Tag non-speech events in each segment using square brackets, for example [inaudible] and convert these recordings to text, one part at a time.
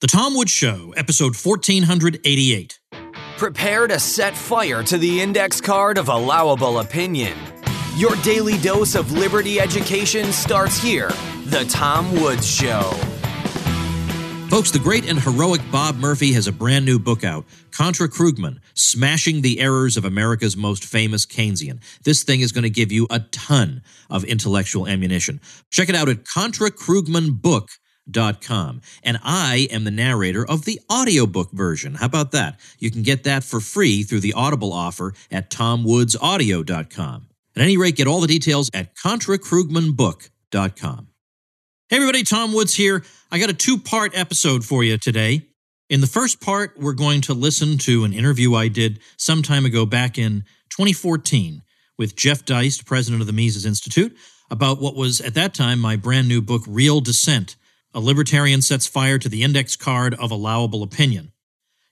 The Tom Woods Show, episode 1488. Prepare to set fire to the index card of allowable opinion. Your daily dose of liberty education starts here. The Tom Woods Show. Folks, the great and heroic Bob Murphy has a brand new book out Contra Krugman Smashing the Errors of America's Most Famous Keynesian. This thing is going to give you a ton of intellectual ammunition. Check it out at ContraKrugmanBook.com com. And I am the narrator of the audiobook version. How about that? You can get that for free through the Audible offer at tomwoodsaudio.com. At any rate, get all the details at ContraKrugmanBook.com. Hey everybody, Tom Woods here. I got a two part episode for you today. In the first part, we're going to listen to an interview I did some time ago back in 2014 with Jeff Deist, president of the Mises Institute, about what was at that time my brand new book, Real Dissent a libertarian sets fire to the index card of allowable opinion.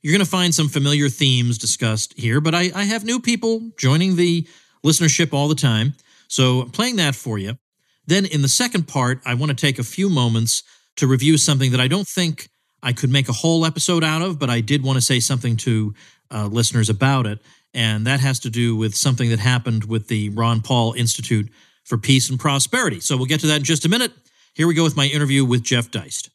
You're going to find some familiar themes discussed here, but I, I have new people joining the listenership all the time. So playing that for you. Then in the second part, I want to take a few moments to review something that I don't think I could make a whole episode out of, but I did want to say something to uh, listeners about it. And that has to do with something that happened with the Ron Paul Institute for Peace and Prosperity. So we'll get to that in just a minute. Here we go with my interview with Jeff Deist.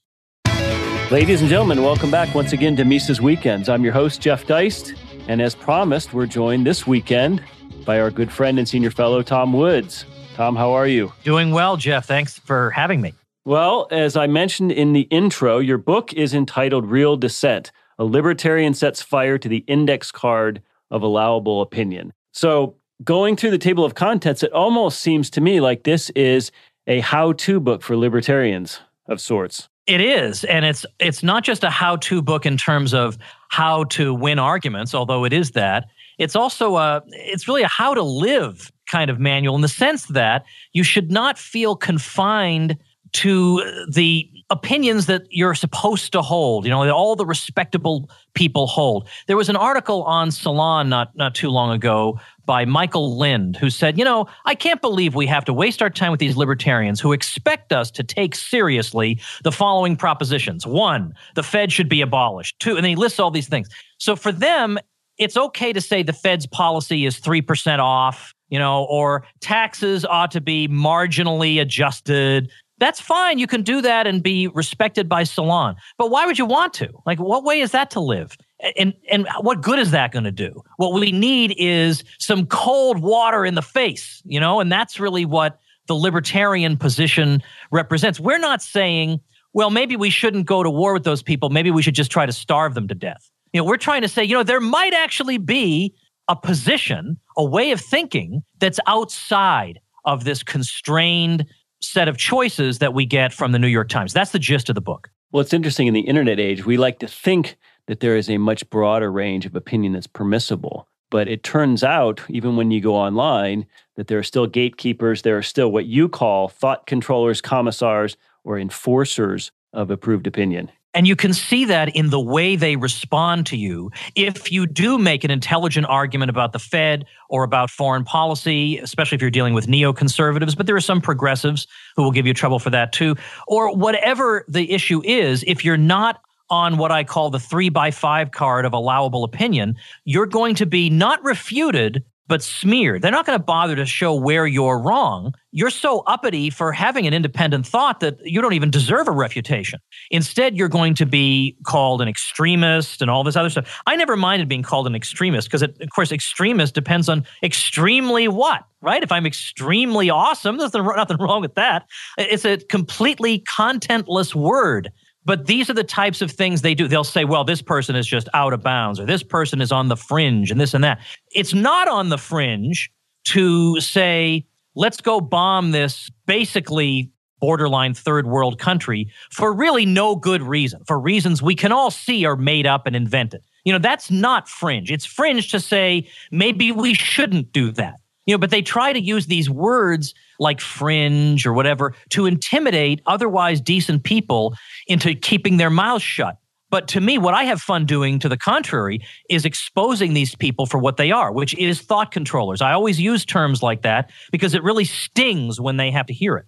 Ladies and gentlemen, welcome back once again to Mises Weekends. I'm your host, Jeff Deist, and as promised, we're joined this weekend by our good friend and senior fellow, Tom Woods. Tom, how are you? Doing well, Jeff. Thanks for having me. Well, as I mentioned in the intro, your book is entitled Real Dissent A Libertarian Sets Fire to the Index Card of Allowable Opinion. So, going through the table of contents, it almost seems to me like this is a how-to book for libertarians of sorts. It is, and it's it's not just a how-to book in terms of how to win arguments, although it is that. It's also a it's really a how to live kind of manual in the sense that you should not feel confined to the opinions that you're supposed to hold, you know, that all the respectable people hold. There was an article on Salon not not too long ago by Michael Lind, who said, You know, I can't believe we have to waste our time with these libertarians who expect us to take seriously the following propositions. One, the Fed should be abolished. Two, and he lists all these things. So for them, it's okay to say the Fed's policy is 3% off, you know, or taxes ought to be marginally adjusted. That's fine. You can do that and be respected by Salon. But why would you want to? Like, what way is that to live? and and what good is that going to do? What we need is some cold water in the face, you know, and that's really what the libertarian position represents. We're not saying, well, maybe we shouldn't go to war with those people. Maybe we should just try to starve them to death. You know, we're trying to say, you know, there might actually be a position, a way of thinking that's outside of this constrained set of choices that we get from the New York Times. That's the gist of the book. Well, it's interesting in the internet age, we like to think that there is a much broader range of opinion that's permissible. But it turns out, even when you go online, that there are still gatekeepers. There are still what you call thought controllers, commissars, or enforcers of approved opinion. And you can see that in the way they respond to you. If you do make an intelligent argument about the Fed or about foreign policy, especially if you're dealing with neoconservatives, but there are some progressives who will give you trouble for that too, or whatever the issue is, if you're not on what I call the three by five card of allowable opinion, you're going to be not refuted, but smeared. They're not going to bother to show where you're wrong. You're so uppity for having an independent thought that you don't even deserve a refutation. Instead, you're going to be called an extremist and all this other stuff. I never minded being called an extremist because, of course, extremist depends on extremely what, right? If I'm extremely awesome, there's nothing wrong with that. It's a completely contentless word. But these are the types of things they do. They'll say, well, this person is just out of bounds, or this person is on the fringe, and this and that. It's not on the fringe to say, let's go bomb this basically borderline third world country for really no good reason, for reasons we can all see are made up and invented. You know, that's not fringe. It's fringe to say maybe we shouldn't do that. You know, but they try to use these words like fringe or whatever to intimidate otherwise decent people into keeping their mouths shut. But to me, what I have fun doing to the contrary is exposing these people for what they are, which is thought controllers. I always use terms like that because it really stings when they have to hear it.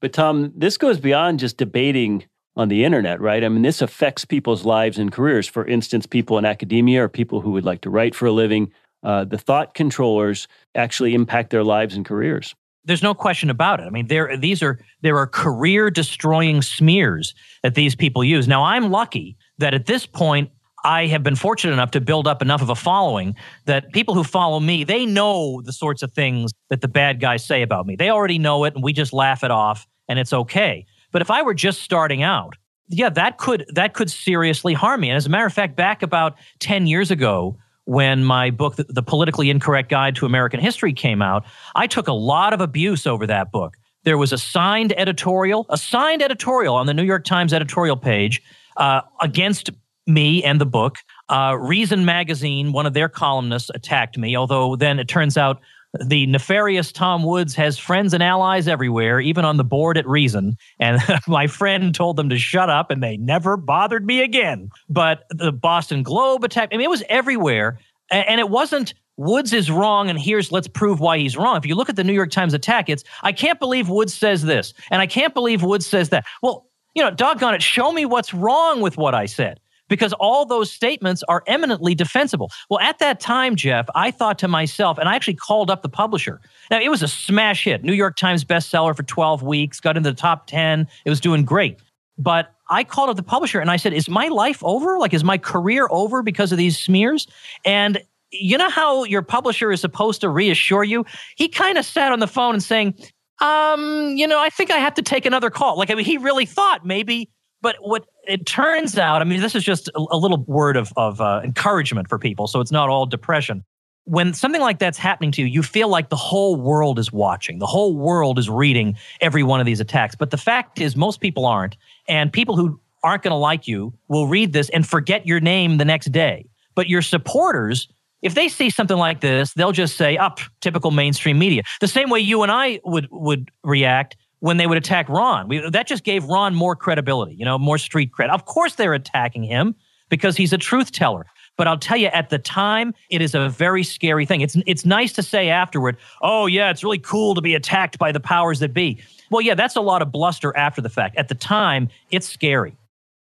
But Tom, this goes beyond just debating on the internet, right? I mean, this affects people's lives and careers. For instance, people in academia or people who would like to write for a living, uh, the thought controllers actually impact their lives and careers. There's no question about it. I mean, there these are there are career destroying smears that these people use. Now, I'm lucky that at this point I have been fortunate enough to build up enough of a following that people who follow me, they know the sorts of things that the bad guys say about me. They already know it and we just laugh it off and it's okay. But if I were just starting out, yeah, that could that could seriously harm me. And as a matter of fact, back about 10 years ago, when my book, The Politically Incorrect Guide to American History, came out, I took a lot of abuse over that book. There was a signed editorial, a signed editorial on the New York Times editorial page uh, against me and the book. Uh, Reason Magazine, one of their columnists, attacked me, although then it turns out the nefarious Tom Woods has friends and allies everywhere, even on the board at Reason. And [laughs] my friend told them to shut up, and they never bothered me again. But the Boston Globe attack, I mean, it was everywhere. And it wasn't Woods is wrong, and here's let's prove why he's wrong. If you look at the New York Times attack, it's I can't believe Woods says this, and I can't believe Woods says that. Well, you know, doggone it, show me what's wrong with what I said because all those statements are eminently defensible. Well, at that time, Jeff, I thought to myself, and I actually called up the publisher. Now, it was a smash hit, New York Times bestseller for 12 weeks, got into the top 10. It was doing great. But I called up the publisher and I said, Is my life over? Like, is my career over because of these smears? And you know how your publisher is supposed to reassure you? He kind of sat on the phone and saying, um, you know, I think I have to take another call. Like, I mean, he really thought maybe but what it turns out, I mean, this is just a, a little word of, of uh, encouragement for people, so it's not all depression. When something like that's happening to you, you feel like the whole world is watching. The whole world is reading every one of these attacks. But the fact is, most people aren't. And people who aren't going to like you will read this and forget your name the next day. But your supporters, if they see something like this, they'll just say, up, typical mainstream media. The same way you and I would would react when they would attack Ron. We, that just gave Ron more credibility, you know, more street cred. Of course, they're attacking him because he's a truth teller. But I'll tell you, at the time, it is a very scary thing. It's it's nice to say afterward, "Oh yeah, it's really cool to be attacked by the powers that be." Well, yeah, that's a lot of bluster after the fact. At the time, it's scary.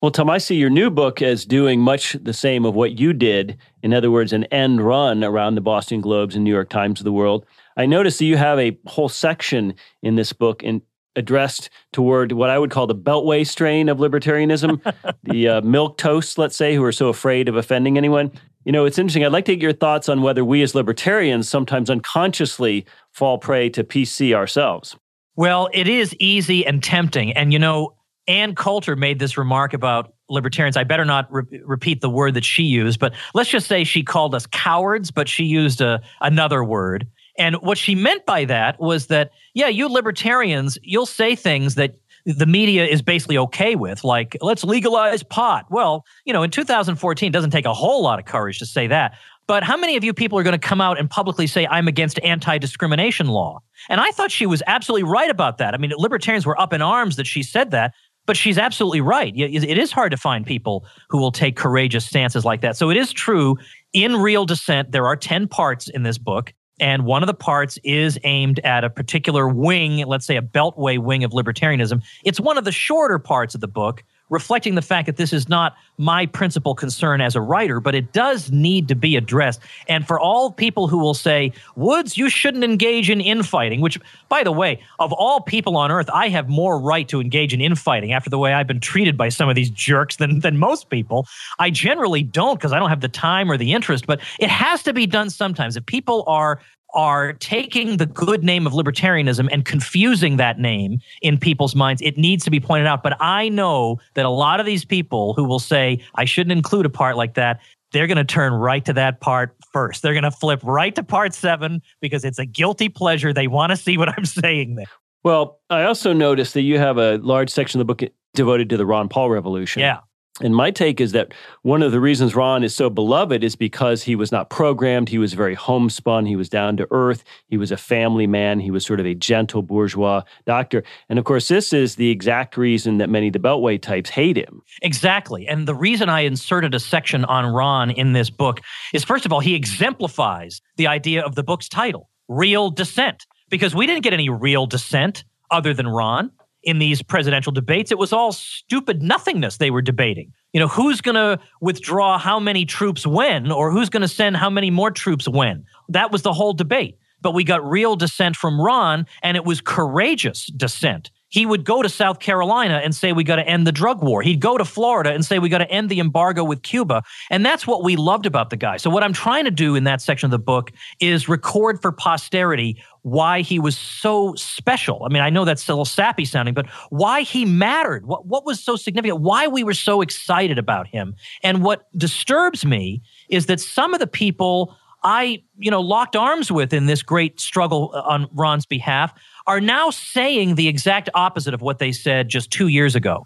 Well, Tom, I see your new book as doing much the same of what you did. In other words, an end run around the Boston Globes and New York Times of the world. I notice that you have a whole section in this book in, addressed toward what I would call the Beltway strain of libertarianism, [laughs] the uh, milk toasts, let's say, who are so afraid of offending anyone. You know, it's interesting. I'd like to get your thoughts on whether we as libertarians sometimes unconsciously fall prey to PC ourselves. Well, it is easy and tempting. And, you know, Ann Coulter made this remark about libertarians. I better not re- repeat the word that she used, but let's just say she called us cowards, but she used a, another word. And what she meant by that was that, yeah, you libertarians, you'll say things that the media is basically okay with, like, let's legalize pot. Well, you know, in 2014, it doesn't take a whole lot of courage to say that. But how many of you people are going to come out and publicly say, I'm against anti discrimination law? And I thought she was absolutely right about that. I mean, libertarians were up in arms that she said that, but she's absolutely right. It is hard to find people who will take courageous stances like that. So it is true. In Real Dissent, there are 10 parts in this book. And one of the parts is aimed at a particular wing, let's say a beltway wing of libertarianism. It's one of the shorter parts of the book, reflecting the fact that this is not my principal concern as a writer, but it does need to be addressed. And for all people who will say, Woods, you shouldn't engage in infighting, which, by the way, of all people on earth, I have more right to engage in infighting after the way I've been treated by some of these jerks than, than most people. I generally don't because I don't have the time or the interest, but it has to be done sometimes. If people are are taking the good name of libertarianism and confusing that name in people's minds. It needs to be pointed out. But I know that a lot of these people who will say, I shouldn't include a part like that, they're going to turn right to that part first. They're going to flip right to part seven because it's a guilty pleasure. They want to see what I'm saying there. Well, I also noticed that you have a large section of the book devoted to the Ron Paul revolution. Yeah. And my take is that one of the reasons Ron is so beloved is because he was not programmed. He was very homespun. He was down to earth. He was a family man. He was sort of a gentle bourgeois doctor. And of course, this is the exact reason that many of the Beltway types hate him. Exactly. And the reason I inserted a section on Ron in this book is first of all, he exemplifies the idea of the book's title, Real Dissent, because we didn't get any real dissent other than Ron. In these presidential debates. It was all stupid nothingness they were debating. You know, who's going to withdraw how many troops when, or who's going to send how many more troops when? That was the whole debate. But we got real dissent from Ron, and it was courageous dissent. He would go to South Carolina and say, We got to end the drug war. He'd go to Florida and say, We got to end the embargo with Cuba. And that's what we loved about the guy. So, what I'm trying to do in that section of the book is record for posterity why he was so special. I mean, I know that's a little sappy sounding, but why he mattered, what, what was so significant, why we were so excited about him. And what disturbs me is that some of the people I, you know, locked arms with in this great struggle uh, on Ron's behalf are now saying the exact opposite of what they said just two years ago.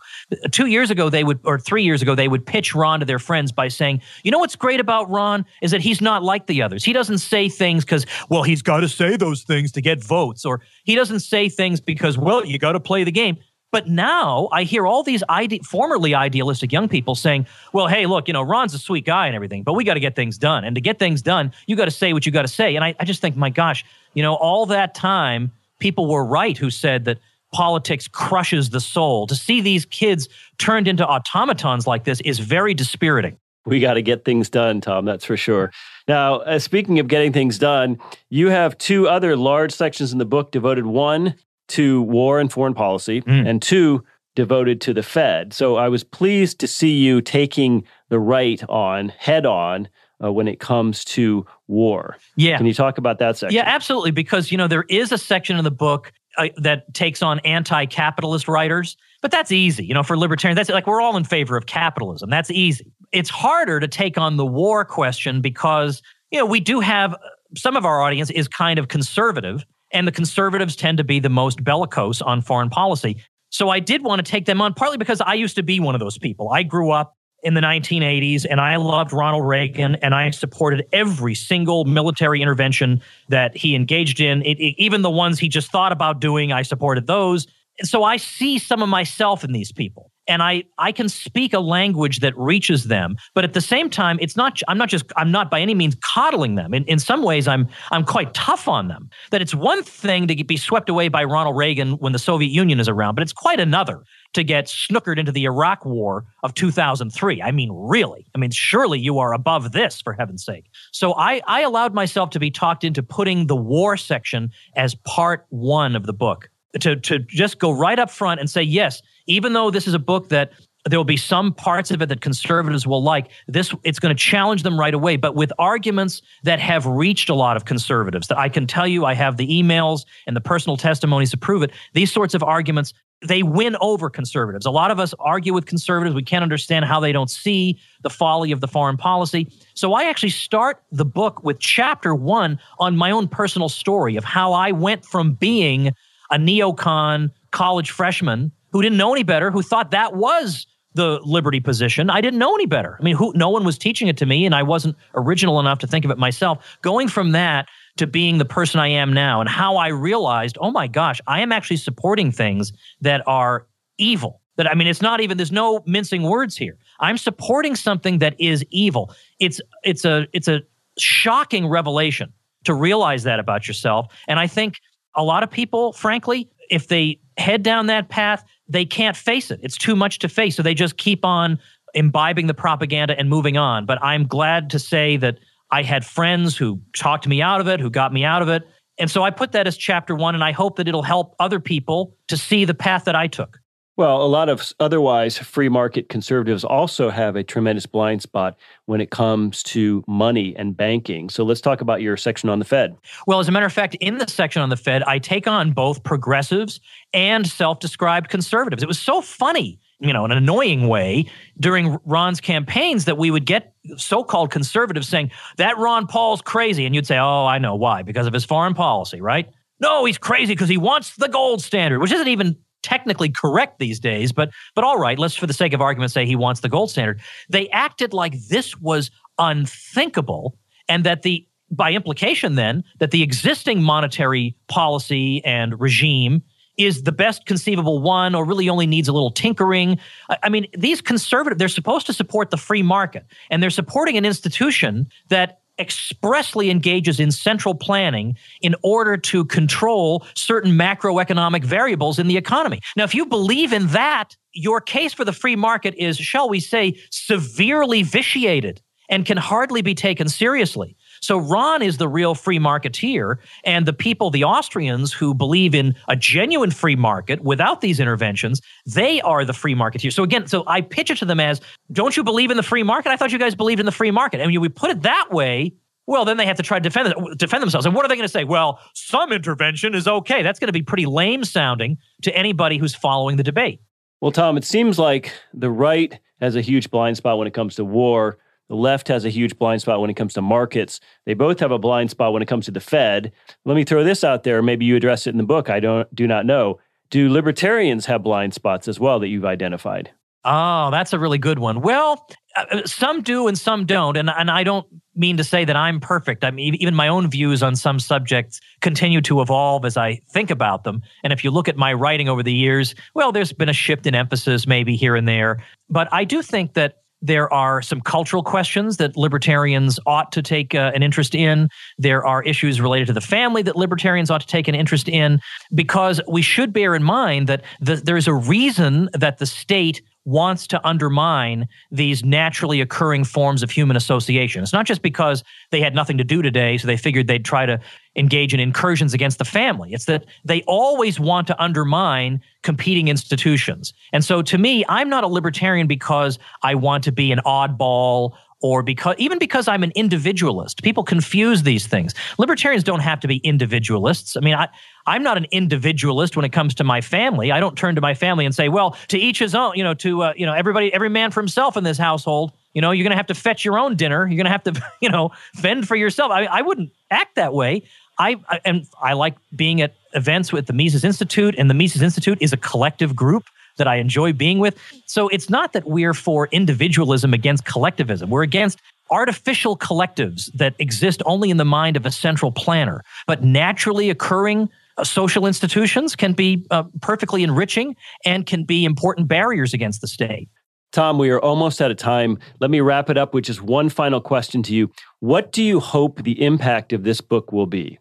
Two years ago, they would, or three years ago, they would pitch Ron to their friends by saying, you know what's great about Ron is that he's not like the others. He doesn't say things because, well, he's got to say those things to get votes, or he doesn't say things because, well, you got to play the game. But now I hear all these ide- formerly idealistic young people saying, well, hey, look, you know, Ron's a sweet guy and everything, but we got to get things done. And to get things done, you got to say what you got to say. And I, I just think, my gosh, you know, all that time, people were right who said that politics crushes the soul. To see these kids turned into automatons like this is very dispiriting. We got to get things done, Tom, that's for sure. Now, uh, speaking of getting things done, you have two other large sections in the book devoted one to war and foreign policy, mm. and two devoted to the Fed. So I was pleased to see you taking the right on head on uh, when it comes to war. Yeah. Can you talk about that section? Yeah, absolutely. Because, you know, there is a section in the book uh, that takes on anti capitalist writers, but that's easy. You know, for libertarians, that's like we're all in favor of capitalism. That's easy. It's harder to take on the war question because, you know, we do have some of our audience is kind of conservative, and the conservatives tend to be the most bellicose on foreign policy. So I did want to take them on partly because I used to be one of those people. I grew up in the 1980s, and I loved Ronald Reagan, and I supported every single military intervention that he engaged in. It, it, even the ones he just thought about doing, I supported those. And so I see some of myself in these people and I I can speak a language that reaches them. But at the same time, it's not I'm not just I'm not by any means coddling them. In in some ways, I'm I'm quite tough on them. That it's one thing to be swept away by Ronald Reagan when the Soviet Union is around, but it's quite another to get snookered into the Iraq War of 2003. I mean, really? I mean, surely you are above this, for heaven's sake. So I I allowed myself to be talked into putting the war section as part one of the book to to just go right up front and say yes even though this is a book that there will be some parts of it that conservatives will like this it's going to challenge them right away. But with arguments that have reached a lot of conservatives that i can tell you i have the emails and the personal testimonies to prove it these sorts of arguments they win over conservatives. A lot of us argue with conservatives. We can't understand how they don't see the folly of the foreign policy. So i actually start the book with chapter one on my own personal story of how i went from being a neocon college freshman who didn't know any better, who thought that was the liberty position. I didn't know any better. I mean, who, no one was teaching it to me, and I wasn't original enough to think of it myself. Going from that to being the person I am now, and how I realized, oh my gosh, I am actually supporting things that are evil. That I mean, it's not even. There's no mincing words here. I'm supporting something that is evil. It's it's a it's a shocking revelation to realize that about yourself. And I think a lot of people, frankly, if they head down that path, they can't face it. It's too much to face. So they just keep on imbibing the propaganda and moving on. But I'm glad to say that I had friends who talked me out of it, who got me out of it. And so I put that as chapter one, and I hope that it'll help other people to see the path that I took. Well, a lot of otherwise free market conservatives also have a tremendous blind spot when it comes to money and banking. So let's talk about your section on the Fed. Well, as a matter of fact, in the section on the Fed, I take on both progressives and self described conservatives. It was so funny, you know, in an annoying way during Ron's campaigns that we would get so called conservatives saying, that Ron Paul's crazy. And you'd say, oh, I know why, because of his foreign policy, right? No, he's crazy because he wants the gold standard, which isn't even technically correct these days, but but all right, let's for the sake of argument say he wants the gold standard. They acted like this was unthinkable and that the by implication then that the existing monetary policy and regime is the best conceivable one or really only needs a little tinkering. I mean, these conservative, they're supposed to support the free market and they're supporting an institution that expressly engages in central planning in order to control certain macroeconomic variables in the economy. Now, if you believe in that, your case for the free market is, shall we say, severely vitiated and can hardly be taken seriously. So Ron is the real free marketeer, and the people, the Austrians who believe in a genuine free market without these interventions, they are the free marketeer. So again, so I pitch it to them as, don't you believe in the free market? I thought you guys believed in the free market. And when we put it that way, well, then they have to try to defend defend themselves. And what are they going to say? Well, some intervention is okay. That's going to be pretty lame sounding to anybody who's following the debate. Well, Tom, it seems like the right has a huge blind spot when it comes to war. The left has a huge blind spot when it comes to markets. They both have a blind spot when it comes to the Fed. Let me throw this out there. Maybe you address it in the book. I don't do not know. Do libertarians have blind spots as well that you've identified? Oh, that's a really good one. Well, uh, uh, some do and some don't, and and I don't mean to say that I'm perfect. I mean, even my own views on some subjects continue to evolve as I think about them. And if you look at my writing over the years, well, there's been a shift in emphasis maybe here and there, but I do think that there are some cultural questions that libertarians ought to take uh, an interest in. There are issues related to the family that libertarians ought to take an interest in because we should bear in mind that the, there's a reason that the state wants to undermine these naturally occurring forms of human association. It's not just because they had nothing to do today, so they figured they'd try to engage in incursions against the family. It's that they always want to undermine competing institutions. And so to me, I'm not a libertarian because I want to be an oddball or because even because I'm an individualist. People confuse these things. Libertarians don't have to be individualists. I mean, I I'm not an individualist when it comes to my family. I don't turn to my family and say, "Well, to each his own." You know, to uh, you know, everybody, every man for himself in this household. You know, you're going to have to fetch your own dinner. You're going to have to, [laughs] you know, fend for yourself. I, I wouldn't act that way. I, I and I like being at events with the Mises Institute, and the Mises Institute is a collective group that I enjoy being with. So it's not that we're for individualism against collectivism. We're against artificial collectives that exist only in the mind of a central planner, but naturally occurring uh, social institutions can be uh, perfectly enriching and can be important barriers against the state. Tom, we are almost out of time. Let me wrap it up with just one final question to you. What do you hope the impact of this book will be?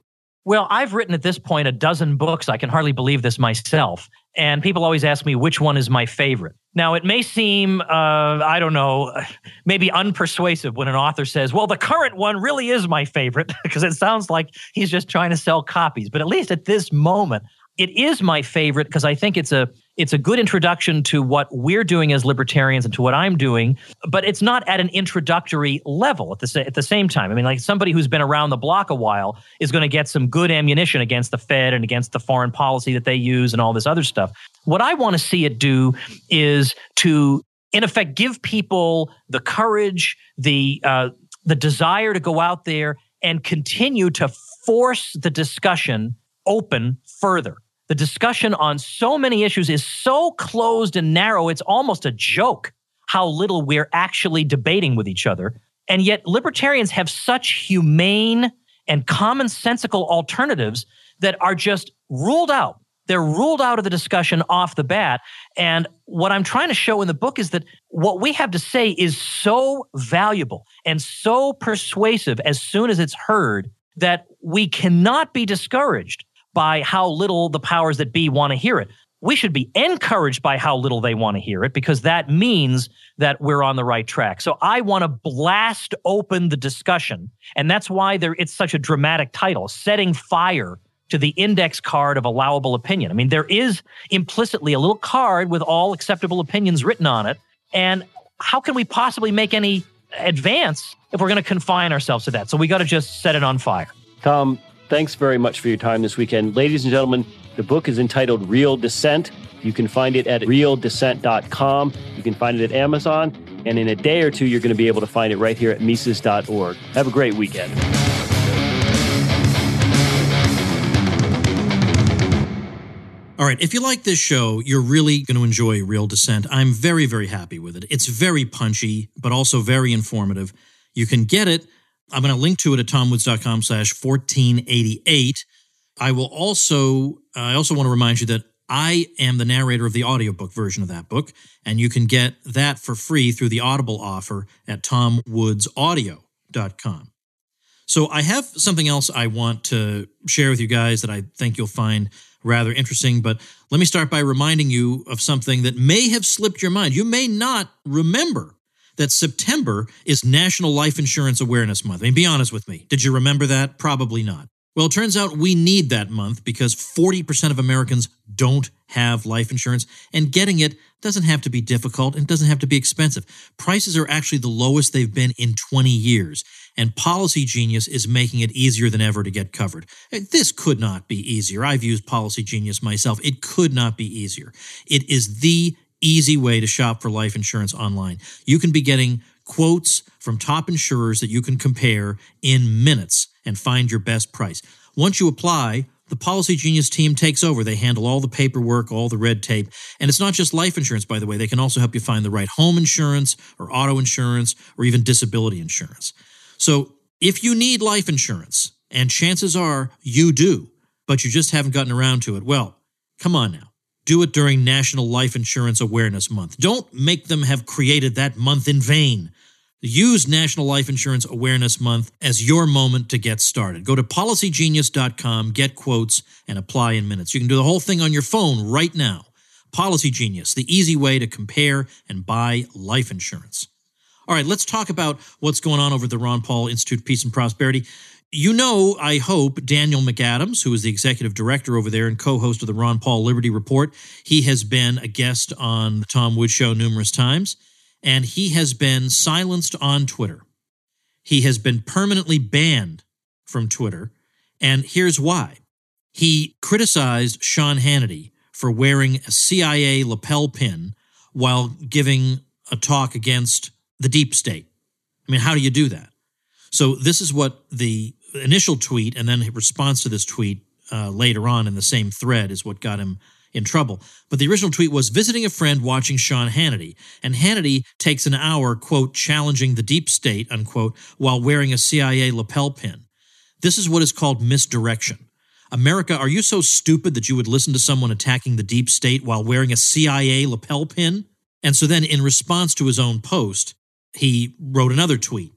Well, I've written at this point a dozen books. I can hardly believe this myself. And people always ask me which one is my favorite. Now, it may seem, uh, I don't know, [laughs] maybe unpersuasive when an author says, well, the current one really is my favorite, [laughs] because it sounds like he's just trying to sell copies. But at least at this moment, it is my favorite because I think it's a it's a good introduction to what we're doing as libertarians and to what I'm doing, but it's not at an introductory level at the at the same time. I mean, like somebody who's been around the block a while is going to get some good ammunition against the Fed and against the foreign policy that they use and all this other stuff. What I want to see it do is to in effect give people the courage, the uh, the desire to go out there and continue to force the discussion open further the discussion on so many issues is so closed and narrow, it's almost a joke how little we're actually debating with each other. And yet, libertarians have such humane and commonsensical alternatives that are just ruled out. They're ruled out of the discussion off the bat. And what I'm trying to show in the book is that what we have to say is so valuable and so persuasive as soon as it's heard that we cannot be discouraged by how little the powers that be want to hear it. We should be encouraged by how little they want to hear it because that means that we're on the right track. So I want to blast open the discussion. And that's why there it's such a dramatic title, Setting Fire to the index card of allowable opinion. I mean, there is implicitly a little card with all acceptable opinions written on it. And how can we possibly make any advance if we're going to confine ourselves to that? So we got to just set it on fire. Tom, Thanks very much for your time this weekend. Ladies and gentlemen, the book is entitled Real Dissent. You can find it at realdissent.com. You can find it at Amazon. And in a day or two, you're going to be able to find it right here at Mises.org. Have a great weekend. All right, if you like this show, you're really going to enjoy Real Dissent. I'm very, very happy with it. It's very punchy, but also very informative. You can get it I'm going to link to it at tomwoods.com slash 1488. I will also, I also want to remind you that I am the narrator of the audiobook version of that book, and you can get that for free through the Audible offer at tomwoodsaudio.com. So I have something else I want to share with you guys that I think you'll find rather interesting. But let me start by reminding you of something that may have slipped your mind. You may not remember that September is National Life Insurance Awareness Month. I mean, be honest with me. Did you remember that? Probably not. Well, it turns out we need that month because 40% of Americans don't have life insurance, and getting it doesn't have to be difficult and doesn't have to be expensive. Prices are actually the lowest they've been in 20 years, and Policy Genius is making it easier than ever to get covered. This could not be easier. I've used Policy Genius myself. It could not be easier. It is the easy way to shop for life insurance online. You can be getting quotes from top insurers that you can compare in minutes and find your best price. Once you apply, the Policy Genius team takes over. They handle all the paperwork, all the red tape. And it's not just life insurance, by the way. They can also help you find the right home insurance or auto insurance or even disability insurance. So if you need life insurance, and chances are you do, but you just haven't gotten around to it, well, come on now. Do it during National Life Insurance Awareness Month. Don't make them have created that month in vain. Use National Life Insurance Awareness Month as your moment to get started. Go to policygenius.com, get quotes, and apply in minutes. You can do the whole thing on your phone right now. Policy Genius, the easy way to compare and buy life insurance. All right, let's talk about what's going on over at the Ron Paul Institute of Peace and Prosperity. You know, I hope, Daniel McAdams, who is the executive director over there and co host of the Ron Paul Liberty Report. He has been a guest on the Tom Wood Show numerous times and he has been silenced on Twitter. He has been permanently banned from Twitter. And here's why he criticized Sean Hannity for wearing a CIA lapel pin while giving a talk against the deep state. I mean, how do you do that? So, this is what the initial tweet and then response to this tweet uh, later on in the same thread is what got him in trouble. But the original tweet was visiting a friend watching Sean Hannity, and Hannity takes an hour, quote, challenging the deep state, unquote, while wearing a CIA lapel pin. This is what is called misdirection. America, are you so stupid that you would listen to someone attacking the deep state while wearing a CIA lapel pin? And so then, in response to his own post, he wrote another tweet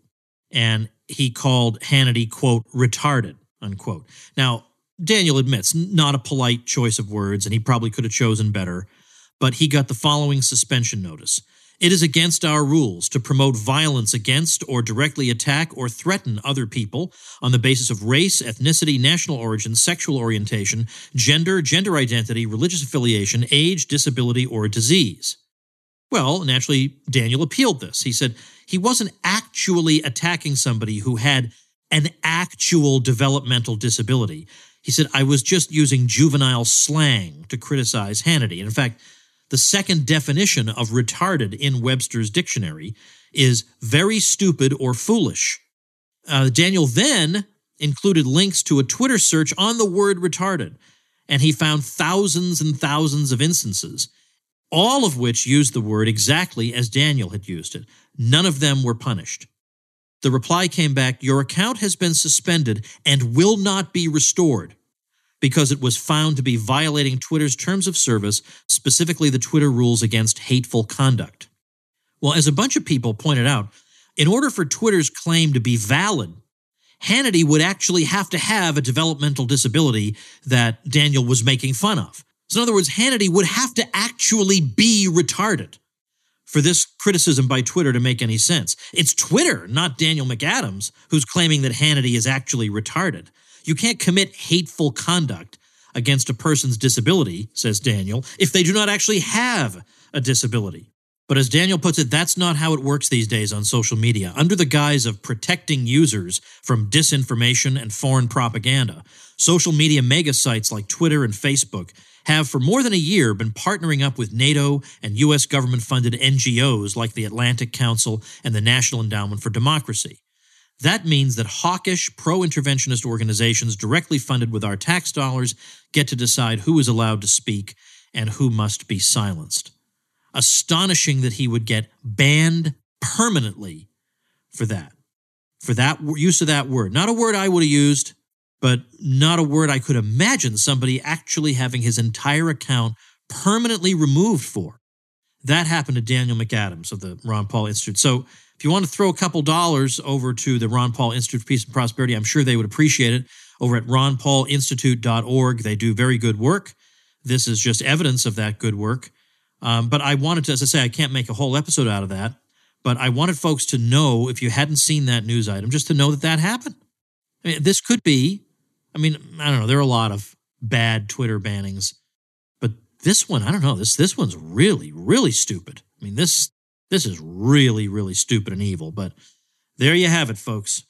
and he called Hannity, quote, retarded, unquote. Now, Daniel admits, not a polite choice of words, and he probably could have chosen better, but he got the following suspension notice. It is against our rules to promote violence against or directly attack or threaten other people on the basis of race, ethnicity, national origin, sexual orientation, gender, gender identity, religious affiliation, age, disability, or disease. Well, naturally, Daniel appealed this. He said he wasn't actually attacking somebody who had an actual developmental disability. He said, I was just using juvenile slang to criticize Hannity. And in fact, the second definition of retarded in Webster's dictionary is very stupid or foolish. Uh, Daniel then included links to a Twitter search on the word retarded, and he found thousands and thousands of instances, all of which used the word exactly as Daniel had used it. None of them were punished. The reply came back Your account has been suspended and will not be restored because it was found to be violating Twitter's terms of service, specifically the Twitter rules against hateful conduct. Well, as a bunch of people pointed out, in order for Twitter's claim to be valid, Hannity would actually have to have a developmental disability that Daniel was making fun of. So, in other words, Hannity would have to actually be retarded for this criticism by Twitter to make any sense. It's Twitter, not Daniel McAdams, who's claiming that Hannity is actually retarded. You can't commit hateful conduct against a person's disability, says Daniel, if they do not actually have a disability. But as Daniel puts it, that's not how it works these days on social media. Under the guise of protecting users from disinformation and foreign propaganda, social media mega sites like Twitter and Facebook have for more than a year been partnering up with NATO and U.S. government funded NGOs like the Atlantic Council and the National Endowment for Democracy. That means that hawkish, pro interventionist organizations directly funded with our tax dollars get to decide who is allowed to speak and who must be silenced. Astonishing that he would get banned permanently for that, for that use of that word. Not a word I would have used, but not a word I could imagine somebody actually having his entire account permanently removed for. That happened to Daniel McAdams of the Ron Paul Institute. So If you want to throw a couple dollars over to the Ron Paul Institute for Peace and Prosperity, I'm sure they would appreciate it. Over at ronpaulinstitute.org, they do very good work. This is just evidence of that good work. Um, but I wanted to, as I say, I can't make a whole episode out of that. But I wanted folks to know, if you hadn't seen that news item, just to know that that happened. I mean, this could be, I mean, I don't know, there are a lot of bad Twitter bannings, but this one, I don't know, this this one's really, really stupid. I mean, this this is really, really stupid and evil. But there you have it, folks.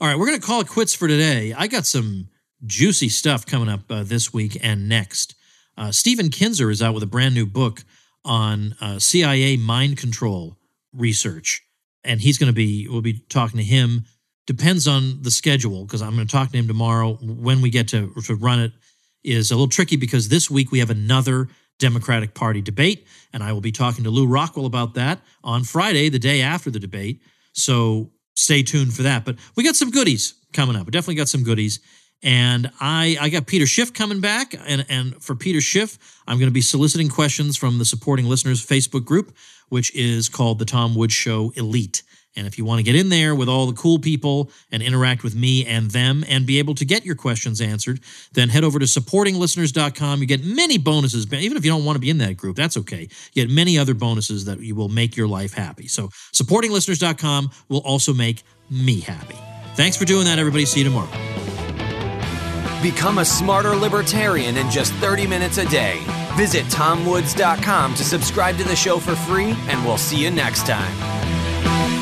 All right, we're going to call it quits for today. I got some juicy stuff coming up uh, this week and next. Uh, Stephen Kinzer is out with a brand new book on uh, CIA mind control research, and he's going to be. We'll be talking to him. Depends on the schedule because I'm going to talk to him tomorrow. When we get to to run it is a little tricky because this week we have another Democratic Party debate, and I will be talking to Lew Rockwell about that on Friday, the day after the debate. So stay tuned for that. But we got some goodies coming up. We definitely got some goodies. And I, I got Peter Schiff coming back. And, and for Peter Schiff, I'm going to be soliciting questions from the supporting listeners Facebook group, which is called the Tom Woods Show Elite. And if you want to get in there with all the cool people and interact with me and them and be able to get your questions answered, then head over to supportinglisteners.com. You get many bonuses, even if you don't want to be in that group, that's okay. You get many other bonuses that will make your life happy. So supportinglisteners.com will also make me happy. Thanks for doing that, everybody. See you tomorrow. Become a smarter libertarian in just 30 minutes a day. Visit tomwoods.com to subscribe to the show for free, and we'll see you next time.